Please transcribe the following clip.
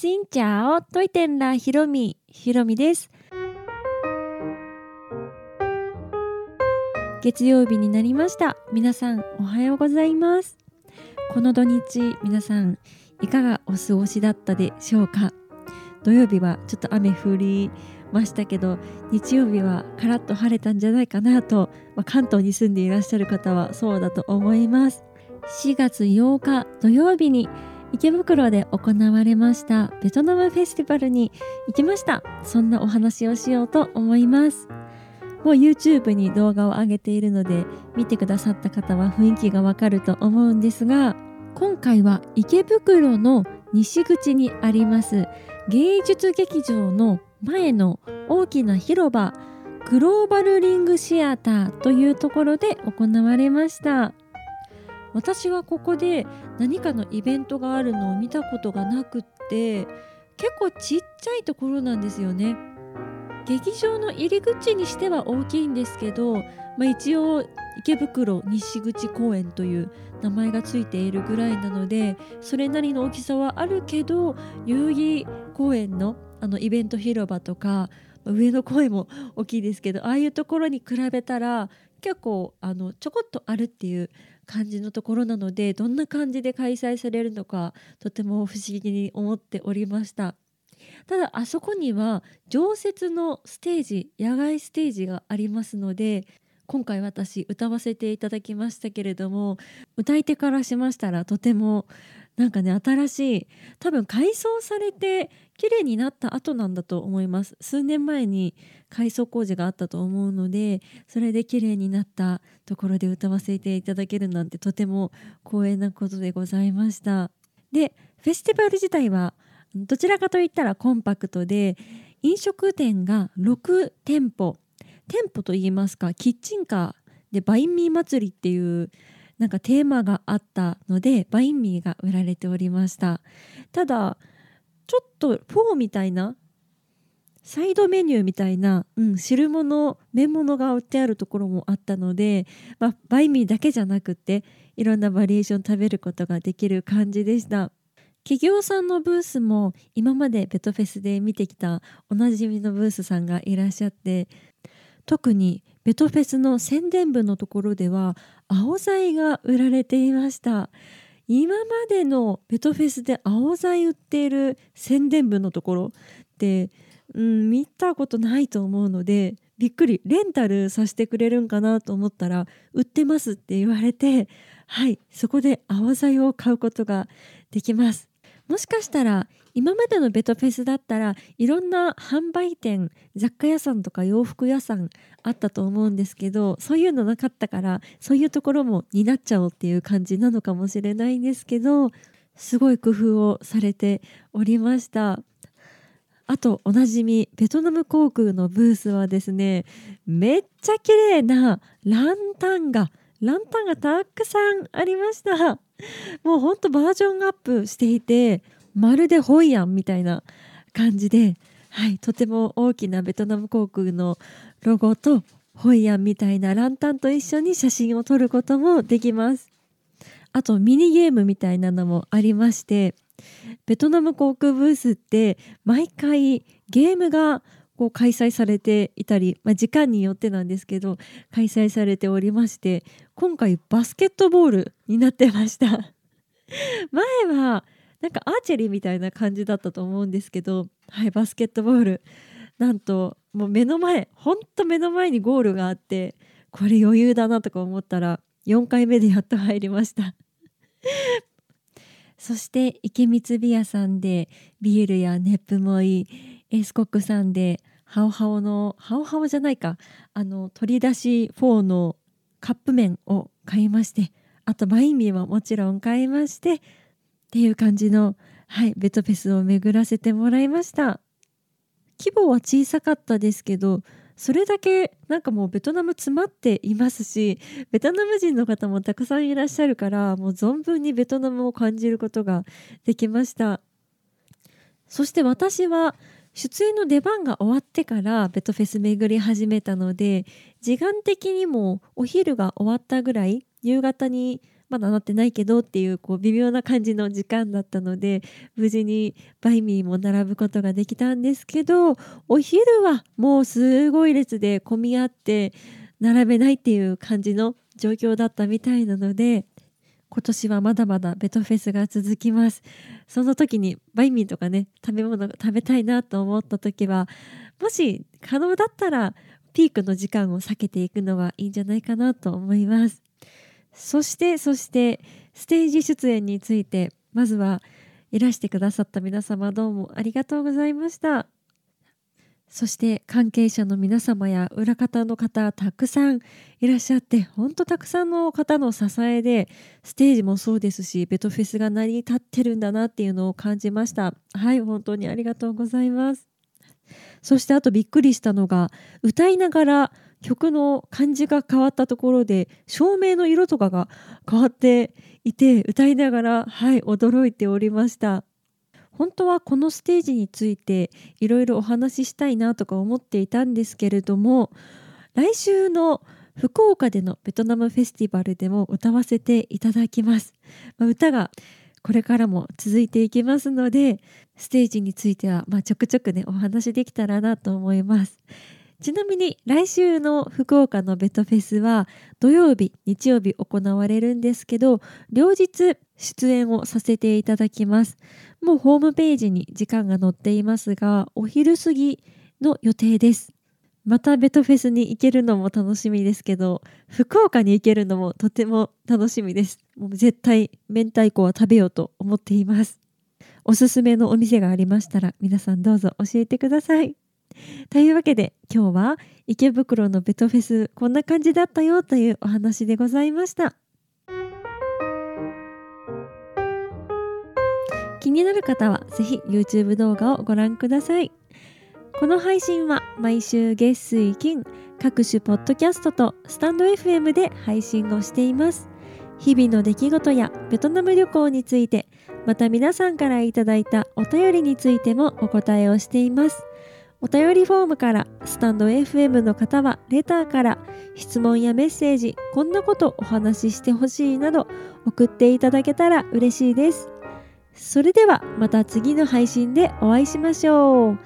しんちゃおといてんらひろみひろみです。月曜日になりました。皆さんおはようございます。この土日皆さんいかがお過ごしだったでしょうか？土曜日はちょっと雨降りましたけど日曜日はカラッと晴れたんじゃないかなと、まあ、関東に住んでいらっしゃる方はそうだと思います。4月8日土曜日に池袋で行われましたベトナムフェスティバルに行きました。そんなお話をしようと思います。もう YouTube に動画を上げているので見てくださった方は雰囲気がわかると思うんですが今回は池袋の西口にあります芸術劇場の前の大きな広場グローバルリングシアターというところで行われました。私はここで何かのイベントがあるのを見たことがなくって結構ちっちゃいところなんですよね。劇場の入り口にしては大きいんですけど、まあ、一応池袋西口公園という名前がついているぐらいなのでそれなりの大きさはあるけど代々木公園のあのイベント広場とか上の公園も 大きいですけどああいうところに比べたら結構あのちょこっとあるっていう感じのところなのでどんな感じで開催されるのかとても不思議に思っておりました。ただあそこには常設のステージ野外ステージがありますので今回私歌わせていただきましたけれども歌い手からしましたらとてもなんかね新しい多分改装されて綺麗になった後なんだと思います。数年前に改装工事があったと思うのでそれで綺麗になったところで歌わせていただけるなんてとても光栄なことでございました。でフェスティバル自体はどちらかといったらコンパクトで飲食店が6店舗。店舗といいますかキッチンカーでバインミー祭りっていうなんかテーマがあったのでバインミーが売られておりました。ただちょっとフォーみたいなサイドメニューみたいな、うん、汁物麺物が売ってあるところもあったので、まあ、バインミーだけじゃなくていろんなバリエーション食べることができる感じでした。企業さんのブースも今までベトフェスで見てきたおなじみのブースさんがいらっしゃって特にベトフェスの宣伝部のところではアオザイが売られていました。今までのペトフェスで青材売っている宣伝部のところってうん、見たことないと思うのでびっくり。レンタルさせてくれるんかなと思ったら売ってますって言われてはいそこで青材を買うことができます。もしかしたら今までのベトフェスだったらいろんな販売店雑貨屋さんとか洋服屋さんあったと思うんですけどそういうのなかったからそういうところも担っちゃおうっていう感じなのかもしれないんですけどすごい工夫をされておりました。あとおなじみベトナム航空のブースはですねめっちゃ綺麗なランタンがランタンがたくさんありました。もうほんとバージョンアップしていてまるでホイアンみたいな感じで、はい、とても大きなベトナム航空のロゴとホイアンみたいなランタンと一緒に写真を撮ることもできます。あとミニゲームみたいなのもありましてベトナム航空ブースって毎回ゲームがこう開催されていたり、まあ、時間によってなんですけど開催されておりまして今回バスケットボールになってました。前はなんかアーチェリーみたいな感じだったと思うんですけどはいバスケットボール。なんともう目の前ほんと目の前にゴールがあってこれ余裕だなとか思ったら4回目でやっと入りました。そして池光ビアさんでビールやネップもいいエスコックさんでハオハオのハオハオじゃないか。あの取り出し4のカップ麺を買いましてあとバインミーももちろん買いましてっていう感じの、はい、ベトフェスを巡らせてもらいました。規模は小さかったですけどそれだけなんかもうベトナム詰まっていますしベトナム人の方もたくさんいらっしゃるからもう存分にベトナムを感じることができました。そして私は出演の出番が終わってからベトフェス巡り始めたので時間的にもお昼が終わったぐらい夕方にまだなってないけどっていうこう微妙な感じの時間だったので無事にバイミーも並ぶことができたんですけどお昼はもうすごい列で混み合って並べないっていう感じの状況だったみたいなので今年はまだまだベトフェスが続きます。その時にバイミーとかね食べ物が食べたいなと思った時はもし可能だったらピークの時間を避けていくのはいいんじゃないかなと思います。そしてそしてステージ出演についてまずはいらしてくださった皆様どうもありがとうございました。そして関係者の皆様や裏方の方たくさんいらっしゃって本当たくさんの方の支えでステージもそうですしベトフェスが成り立ってるんだなっていうのを感じました。はい本当にありがとうございます。そしてあとびっくりしたのが歌いながら曲の感じが変わったところで照明の色とかが変わっていて歌いながらはい驚いておりました。本当はこのステージについていろいろお話ししたいなとか思っていたんですけれども来週の福岡でのベトナムフェスティバルでも歌わせていただきます、まあ、歌がこれからも続いていきますのでステージについてはまあちょくちょくねお話できたらなと思います。ちなみに来週の福岡のベトフェスは土曜日日曜日行われるんですけど両日出演をさせていただきます。もうホームページに時間が載っていますがお昼過ぎの予定です。またベトフェスに行けるのも楽しみですけど福岡に行けるのもとても楽しみです。もう絶対明太子は食べようと思っています。おすすめのお店がありましたら皆さんどうぞ教えてください。というわけで今日は池袋のベトフェスこんな感じだったよというお話でございました。気になる方はぜひ YouTube 動画をご覧ください。この配信は毎週月水金各種ポッドキャストとスタンド FM で配信をしています。日々の出来事やベトナム旅行についてまた皆さんからいただいたお便りについてもお答えをしています。お便りフォームからスタンド FM の方はレターから質問やメッセージこんなことお話ししてほしいなど送っていただけたら嬉しいです。それではまた次の配信でお会いしましょう。